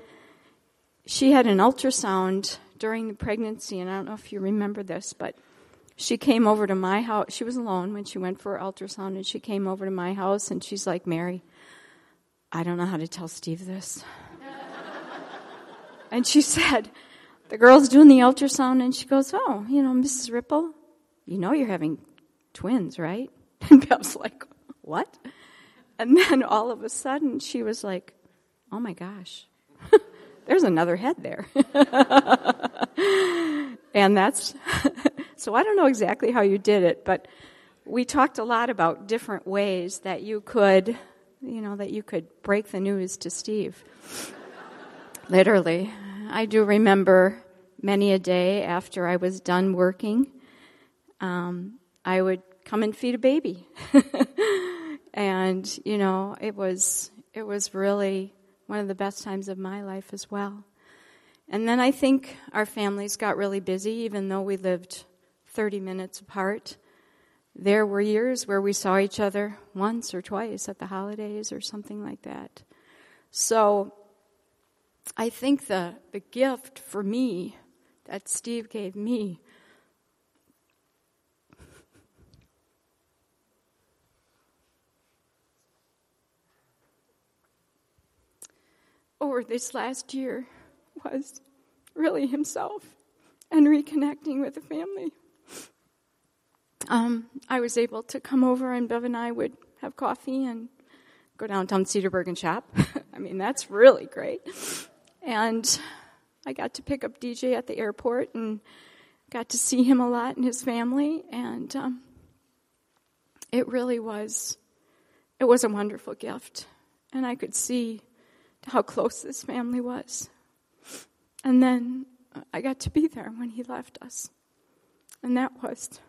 Speaker 7: she had an ultrasound during the pregnancy, and I don't know if you remember this, but she came over to my house. She was alone when she went for her ultrasound, and she came over to my house, and she's like, Mary, I don't know how to tell Steve this. <laughs> and she said, The girl's doing the ultrasound, and she goes, Oh, you know, Mrs. Ripple, you know you're having twins, right? <laughs> And Bev's like, What? And then all of a sudden, she was like, Oh my gosh there's another head there. <laughs> and that's, <laughs> so I don't know exactly how you did it, but we talked a lot about different ways that you could you know, that you could break the news to Steve. Literally. I do remember many a day after I was done working, um, I would come and feed a baby. <laughs> and, you know, it was, it was really one of the best times of my life as well. And then I think our families got really busy, even though we lived 30 minutes apart. There were years where we saw each other once or twice at the holidays or something like that. So I think the, the gift for me that Steve gave me over this last year was really himself and reconnecting with the family. Um, I was able to come over, and Bev and I would have coffee and go downtown Cedarburg and shop. <laughs> I mean, that's really great. And I got to pick up DJ at the airport and got to see him a lot and his family. And um, it really was, it was a wonderful gift. And I could see how close this family was. And then I got to be there when he left us. And that was,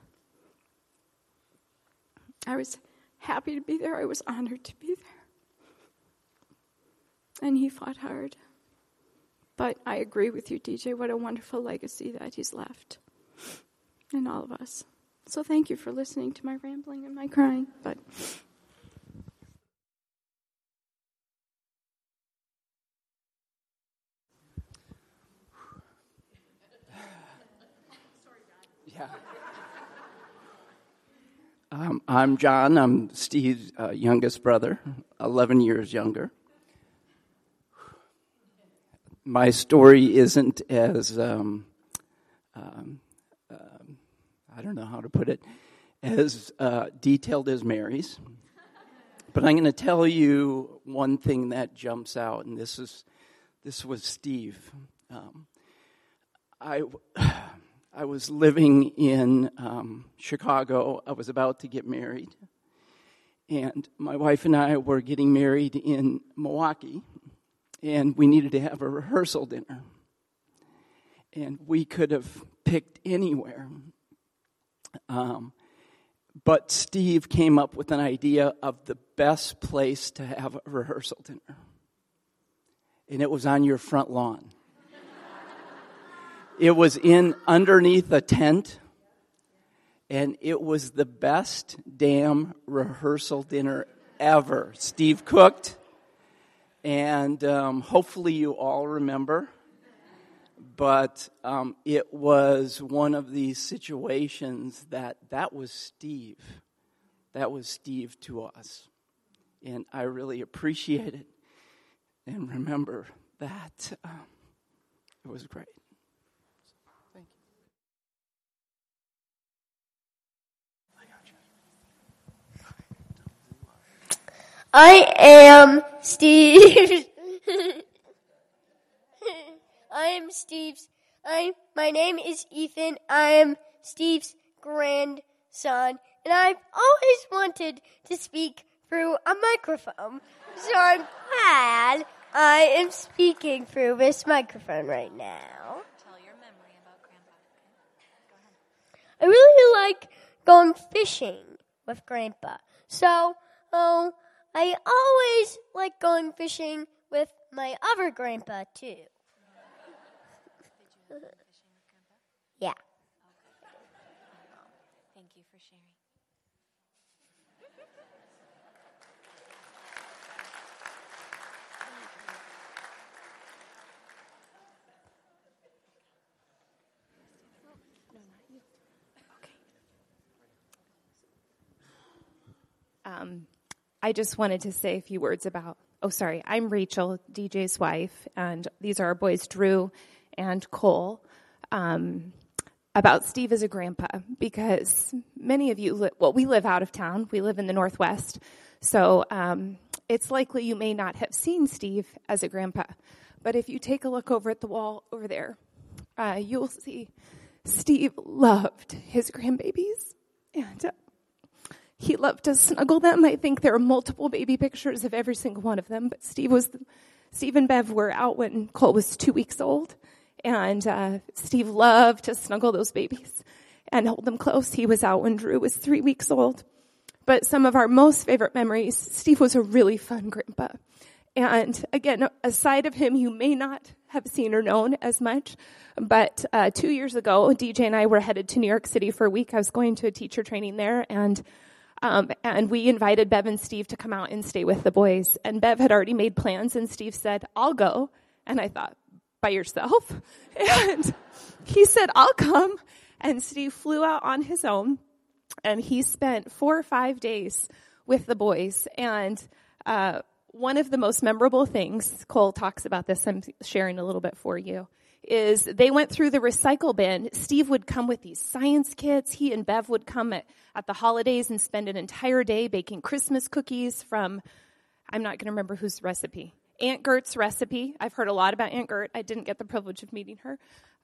Speaker 7: I was happy to be there. I was honored to be there. And he fought hard. But I agree with you, DJ. What a wonderful legacy that he's left in all of us. So thank you for listening to my rambling and my crying. But
Speaker 8: Yeah. Um, I'm John. I'm Steve's uh, youngest brother, 11 years younger. My story isn't as, um, um, um I don't know how to put it, as uh, detailed as Mary's. But I'm going to tell you one thing that jumps out, and this is this was Steve. Um, I I was living in um, Chicago. I was about to get married. And my wife and I were getting married in Milwaukee, and we needed to have a rehearsal dinner. And we could have picked anywhere. Um, but Steve came up with an idea of the best place to have a rehearsal dinner. And it was on your front lawn. It was in underneath a tent, and it was the best damn rehearsal dinner ever. Steve cooked, and um, hopefully you all remember. But um, it was one of these situations that that was Steve. That was Steve to us. And I really appreciate it and remember that um, it was great.
Speaker 9: I am Steve. <laughs> I am Steve's. I my name is Ethan. I am Steve's grandson, and I've always wanted to speak through a microphone. So I'm glad I am speaking through this microphone right now. Tell your memory about Grandpa. Go ahead. I really like going fishing with Grandpa. So, oh, I always like going fishing with my other grandpa too. <laughs> yeah.
Speaker 10: Thank you for sharing. Um, I just wanted to say a few words about. Oh, sorry. I'm Rachel, DJ's wife, and these are our boys, Drew and Cole. Um, about Steve as a grandpa, because many of you, li- well, we live out of town. We live in the Northwest. So um, it's likely you may not have seen Steve as a grandpa. But if you take a look over at the wall over there, uh, you'll see Steve loved his grandbabies. And uh, He loved to snuggle them. I think there are multiple baby pictures of every single one of them, but Steve was, Steve and Bev were out when Cole was two weeks old. And uh, Steve loved to snuggle those babies and hold them close. He was out when Drew was three weeks old. But some of our most favorite memories, Steve was a really fun grandpa. And again, a side of him you may not have seen or known as much. But uh, two years ago, DJ and I were headed to New York City for a week. I was going to a teacher training there, and um, and we invited Bev and Steve to come out and stay with the boys. And Bev had already made plans, and Steve said, "I'll go." And I thought, "By yourself?" <laughs> And he said, "I'll come." And Steve flew out on his own, and he spent four or five days with the boys. And uh, one of the most memorable things, Cole talks about this, I'm sharing a little bit for you, is they went through the recycle bin. Steve would come with these science kits. He and Bev would come at, at the holidays and spend an entire day baking Christmas cookies from, I'm not going to remember whose recipe. Aunt Gert's recipe. I've heard a lot about Aunt Gert. I didn't get the privilege of meeting her.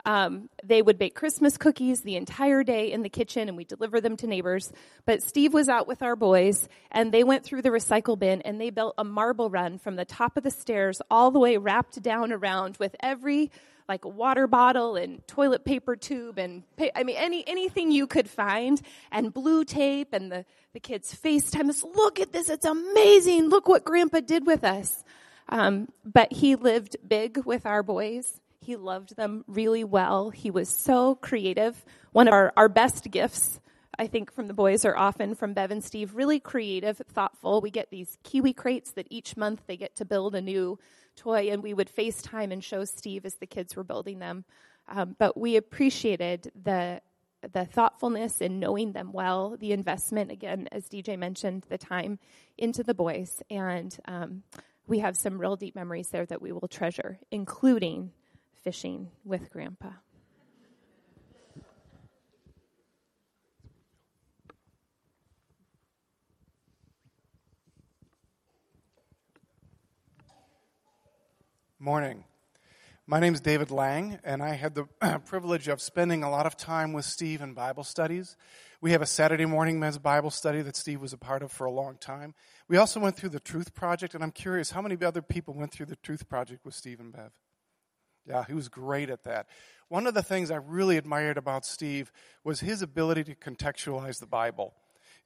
Speaker 10: Um, they would bake Christmas cookies the entire day in the kitchen and we deliver them to neighbors. But Steve was out with our boys and they went through the recycle bin and they built a marble run from the top of the stairs all the way wrapped down around with every like a water bottle and toilet paper tube and I mean any anything you could find and blue tape and the the kids FaceTime us. Look at this, it's amazing. Look what Grandpa did with us. Um, but he lived big with our boys. He loved them really well. He was so creative. One of our, our best gifts, I think, from the boys are often from Bev and Steve, really creative, thoughtful. We get these Kiwi crates that each month they get to build a new toy, and we would FaceTime and show Steve as the kids were building them. Um, but we appreciated the the thoughtfulness in knowing them well, the investment, again, as DJ mentioned, the time into the boys. And um, we have some real deep memories there that we will treasure, including fishing with Grandpa.
Speaker 11: Morning. My name is David Lang, and I had the <clears throat> privilege of spending a lot of time with Steve in Bible studies. We have a Saturday morning men's Bible study that Steve was a part of for a long time. We also went through the Truth Project, and I'm curious how many other people went through the Truth Project with Steve and Bev? Yeah, he was great at that. One of the things I really admired about Steve was his ability to contextualize the Bible.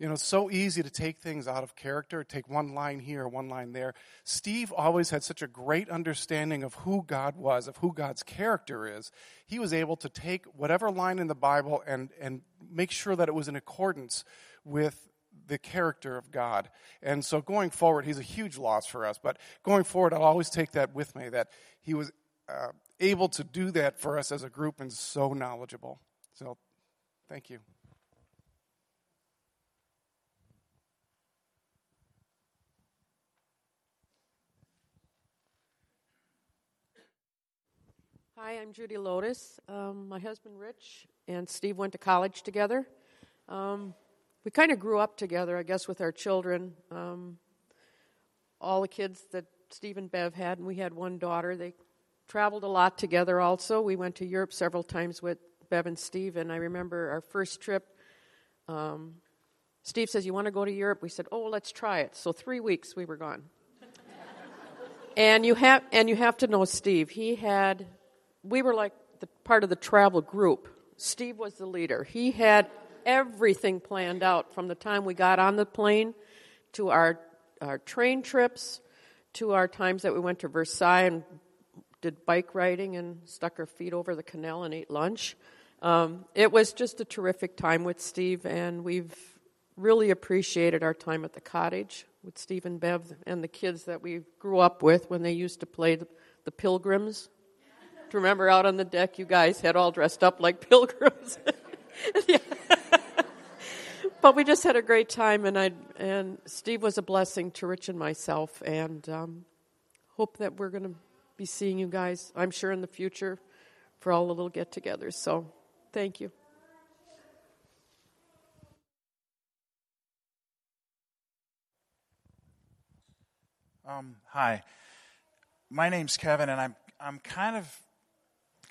Speaker 11: You know, it's so easy to take things out of character, take one line here, one line there. Steve always had such a great understanding of who God was, of who God's character is. He was able to take whatever line in the Bible and, and make sure that it was in accordance with the character of God. And so going forward, he's a huge loss for us. But going forward, I'll always take that with me that he was uh, able to do that for us as a group and so knowledgeable. So thank you.
Speaker 12: Hi, I'm Judy Lotus. Um, my husband Rich and Steve went to college together. Um, we kind of grew up together, I guess, with our children. Um, all the kids that Steve and Bev had, and we had one daughter. They traveled a lot together also. We went to Europe several times with Bev and Steve, and I remember our first trip. Um, Steve says, You want to go to Europe? We said, Oh, let's try it. So, three weeks we were gone. <laughs> and, you have, and you have to know Steve. He had, we were like the part of the travel group. Steve was the leader. He had everything planned out from the time we got on the plane to our, our train trips to our times that we went to Versailles and did bike riding and stuck our feet over the canal and ate lunch. Um, it was just a terrific time with Steve, and we've really appreciated our time at the cottage with Steve and Bev and the kids that we grew up with when they used to play the, the pilgrims. You remember out on the deck, you guys had all dressed up like <laughs> pilgrims? <laughs> but we just had a great time, and I and Steve was a blessing to Rich and myself, and um, hope that we're going to be seeing you guys. I'm sure in the future for all the little get-togethers. So, thank you.
Speaker 13: Um, hi, my name's Kevin, and I'm I'm kind of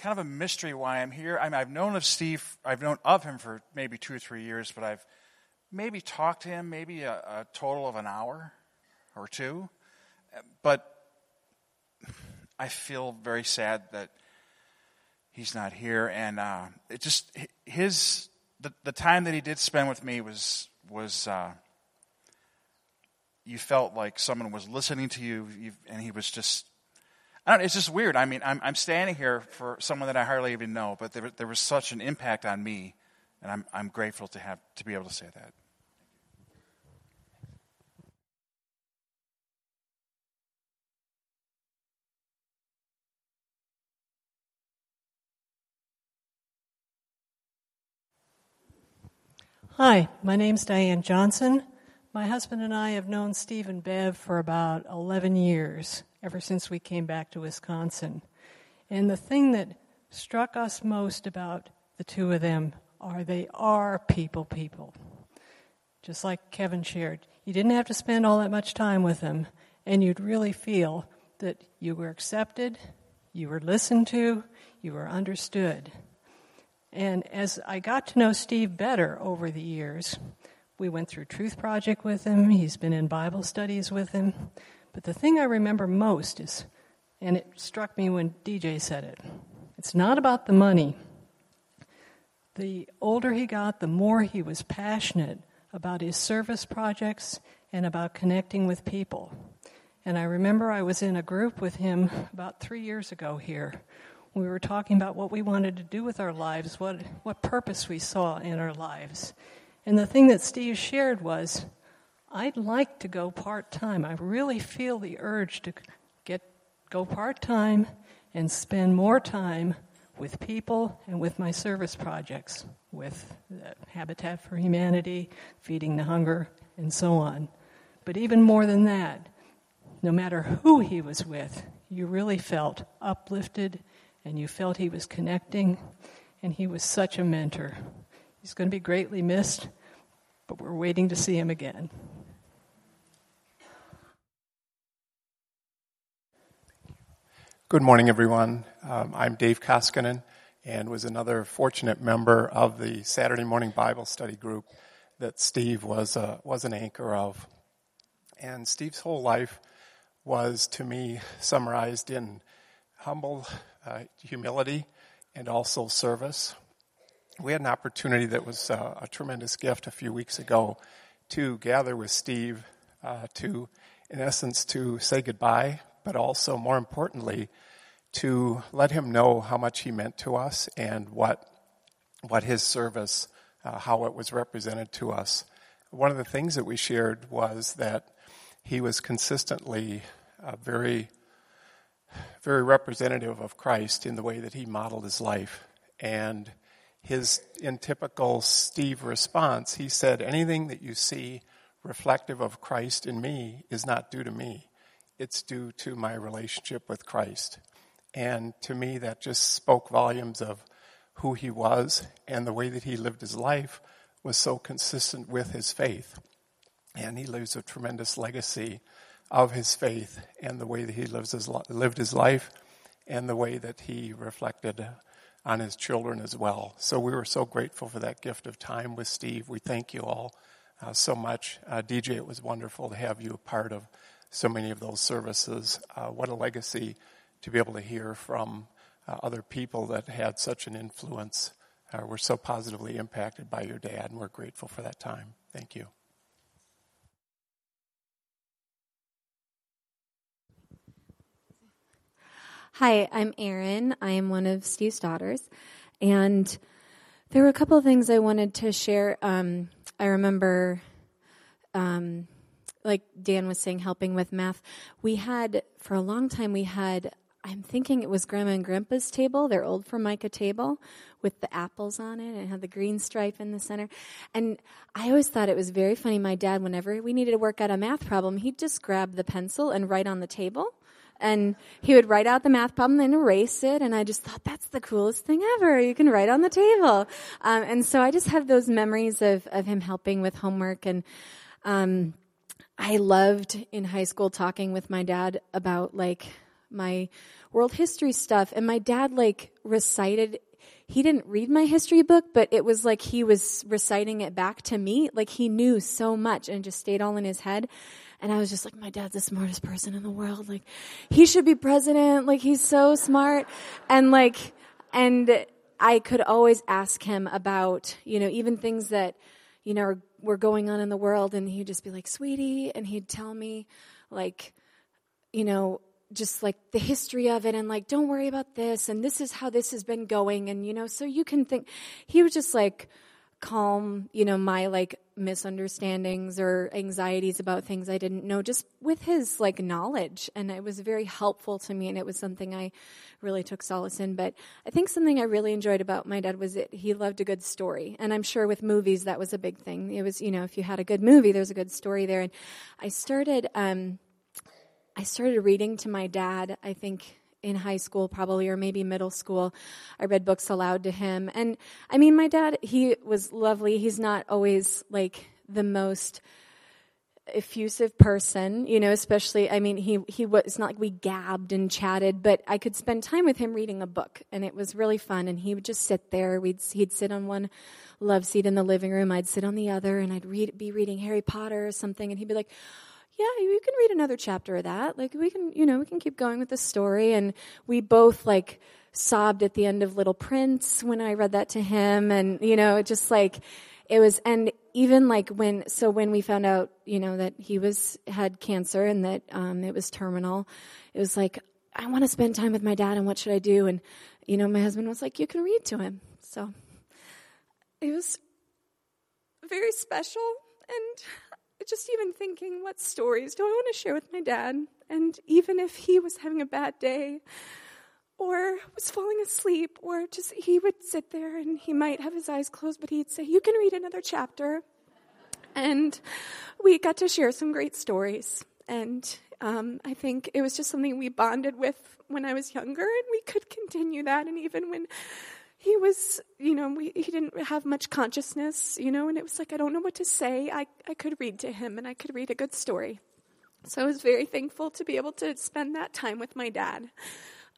Speaker 13: kind of a mystery why I'm here. I mean, I've known of Steve, I've known of him for maybe two or three years, but I've maybe talked to him maybe a, a total of an hour or two. But I feel very sad that he's not here, and uh, it just his the, the time that he did spend with me was was uh, you felt like someone was listening to you, and he was just. I don't, it's just weird. I mean, I'm, I'm standing here for someone that I hardly even know, but there, there was such an impact on me, and I'm, I'm grateful to have to be able to say that.
Speaker 14: Hi, my name's Diane Johnson. My husband and I have known Steve and Bev for about 11 years, ever since we came back to Wisconsin. And the thing that struck us most about the two of them are they are people people. Just like Kevin shared, you didn't have to spend all that much time with them, and you'd really feel that you were accepted, you were listened to, you were understood. And as I got to know Steve better over the years, we went through Truth Project with him, he's been in Bible studies with him. But the thing I remember most is, and it struck me when DJ said it, it's not about the money. The older he got, the more he was passionate about his service projects and about connecting with people. And I remember I was in a group with him about three years ago here we were talking about what we wanted to do with our lives, what, what purpose we saw in our lives. And the thing that Steve shared was, I'd like to go part time. I really feel the urge to get go part time and spend more time with people and with my service projects, with Habitat for Humanity, Feeding the Hunger, and so on. But even more than that, no matter who he was with, you really felt uplifted and you felt he was connecting, and he was such a mentor. He's going to be greatly missed, but we're waiting to see him again.
Speaker 15: Good morning, everyone. Um, I'm Dave Koskinen and was another fortunate member of the Saturday morning Bible study group that Steve was, uh, was an anchor of. And Steve's whole life was, to me, summarized in humble uh, humility and also service. We had an opportunity that was uh, a tremendous gift a few weeks ago to gather with Steve uh, to, in essence, to say goodbye, but also, more importantly, to let him know how much he meant to us and what, what his service, uh, how it was represented to us. One of the things that we shared was that he was consistently uh, very very representative of Christ in the way that he modeled his life. And his, in typical Steve response, he said, Anything that you see reflective of Christ in me is not due to me, it's due to my relationship with Christ. And to me, that just spoke volumes of who he was and the way that he lived his life was so consistent with his faith. And he leaves a tremendous legacy of his faith and the way that he lives his, lived his life and the way that he reflected on his children as well. So we were so grateful for that gift of time with Steve. We thank you all uh, so much. Uh, DJ, it was wonderful to have you a part of so many of those services. Uh, what a legacy to be able to hear from uh, other people that had such an influence. Uh, we're so positively impacted by your dad, and we're grateful for that time. Thank you.
Speaker 16: Hi, I'm Erin. I am one of Steve's daughters. And there were a couple of things I wanted to share. Um, I remember, um, like Dan was saying, helping with math. We had, for a long time, we had, I'm thinking it was Grandma and Grandpa's table, their old Formica table with the apples on it and had the green stripe in the center. And I always thought it was very funny. My dad, whenever we needed to work out a math problem, he'd just grab the pencil and write on the table and he would write out the math problem and erase it. And I just thought that's the coolest thing ever. You can write on the table. Um, and so I just have those memories of, of him helping with homework. And, um, I loved in high school talking with my dad about like my world history stuff. And my dad like recited he didn't read my history book, but it was like he was reciting it back to me. Like he knew so much and just stayed all in his head. And I was just like, my dad's the smartest person in the world. Like, he should be president. Like, he's so smart. And like, and I could always ask him about, you know, even things that, you know, were going on in the world. And he'd just be like, sweetie. And he'd tell me, like, you know, just like the history of it and like, don't worry about this. And this is how this has been going. And, you know, so you can think, he was just like, calm, you know, my like misunderstandings or anxieties about things I didn't know just with his like knowledge. And it was very helpful to me and it was something I really took solace in. But I think something I really enjoyed about my dad was that he loved a good story. And I'm sure with movies that was a big thing. It was, you know, if you had a good movie, there's a good story there. And I started, um, I started reading to my dad, I think in high school probably or maybe middle school. I read books aloud to him. And i mean my dad he was lovely. He's not always like the most effusive person you know especially i mean he he was not like we gabbed and chatted but i could spend time with him reading a book and it was really fun. And he would just sit there. We'd he'd sit on one love seat in the living room. I'd sit on the other and i'd read be reading harry potter or something and he'd be like yeah, you can read another chapter of that. Like we can, you know, we can keep going with the story. And we both like sobbed at the end of Little Prince when I read that to him. And, you know, it just like, it was, and even like when, so when we found out, you know, that he was, had cancer and that, um, it was terminal, it was like, I want to spend time with my dad and what should I do? And, you know, my husband was like, you can read to him. So it was very special and just even thinking, what stories do I want to share with my dad? And even if he was having a bad day or was falling asleep, or just he would sit there and he might have his eyes closed, but he'd say, You can read another chapter. And we got to share some great stories. And um, I think it was just something we bonded with when I was younger, and we could continue that. And even when he was, you know, we, he didn't have much consciousness, you know, and it was like, I don't know what to say. I, I could read to him and I could read a good story. So I was very thankful to be able to spend that time with my dad.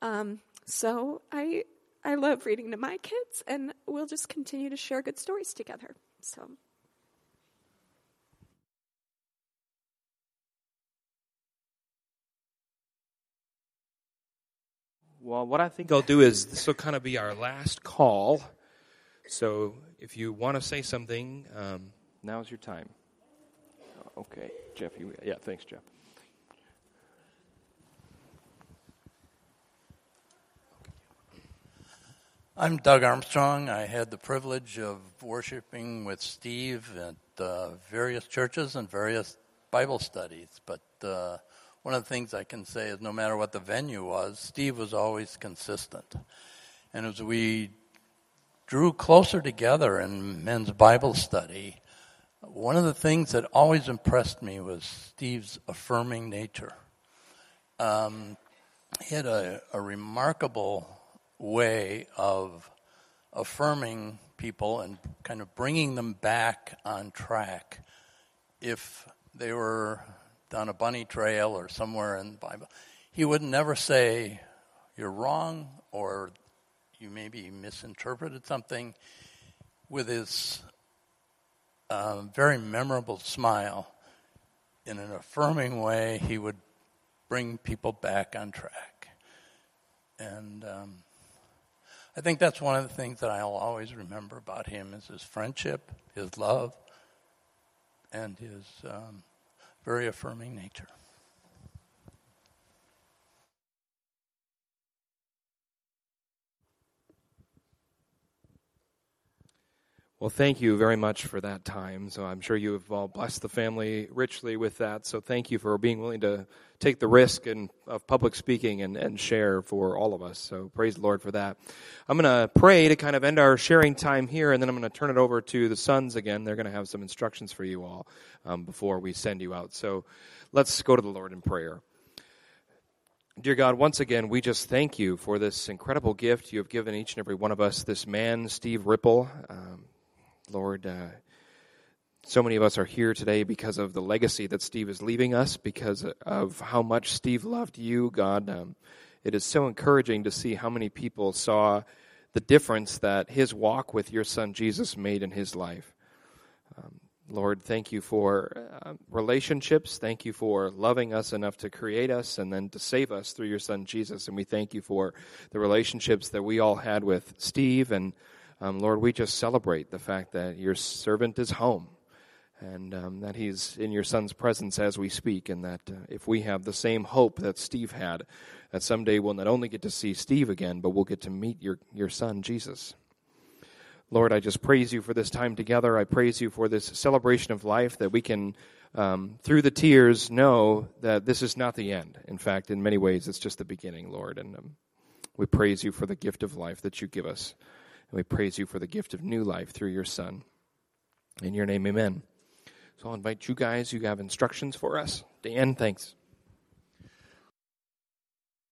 Speaker 16: Um, so I, I love reading to my kids and we'll just continue to share good stories together. So.
Speaker 1: Well, what I think I'll do is this will kind of be our last call. So if you want to say something, um, now's your time. Okay, Jeff. You, yeah, thanks, Jeff.
Speaker 17: I'm Doug Armstrong. I had the privilege of worshiping with Steve at uh, various churches and various Bible studies, but uh, one of the things I can say is no matter what the venue was, Steve was always consistent. And as we drew closer together in men's Bible study, one of the things that always impressed me was Steve's affirming nature. Um, he had a, a remarkable way of affirming people and kind of bringing them back on track if they were on a bunny trail or somewhere in the Bible, he would never say, You're wrong, or you maybe misinterpreted something. With his uh, very memorable smile, in an affirming way, he would bring people back on track. And um, I think that's one of the things that I'll always remember about him is his friendship, his love, and his um, very affirming nature.
Speaker 1: Well, thank you very much for that time. So I'm sure you have all blessed the family richly with that. So thank you for being willing to take the risk and, of public speaking and, and share for all of us. So praise the Lord for that. I'm going to pray to kind of end our sharing time here, and then I'm going to turn it over to the sons again. They're going to have some instructions for you all um, before we send you out. So let's go to the Lord in prayer. Dear God, once again, we just thank you for this incredible gift you have given each and every one of us, this man, Steve Ripple. Um, Lord, uh, so many of us are here today because of the legacy that Steve is leaving us, because of how much Steve loved you, God. Um, it is so encouraging to see how many people saw the difference that his walk with your son Jesus made in his life. Um, Lord, thank you for uh, relationships. Thank you for loving us enough to create us and then to save us through your son Jesus. And we thank you for the relationships that we all had with Steve. And um, Lord, we just celebrate the fact that your servant is home and um, that he's in your son's presence as we speak. And that uh, if we have the same hope that Steve had, that someday we'll not only get to see Steve again, but we'll get to meet your, your son, Jesus. Lord, I just praise you for this time together. I praise you for this celebration of life that we can, um, through the tears, know that this is not the end. In fact, in many ways, it's just the beginning, Lord. And um, we praise you for the gift of life that you give us. And we praise you for the gift of new life through your Son. In your name, amen. So I'll invite you guys, you have instructions for us. Dan, thanks.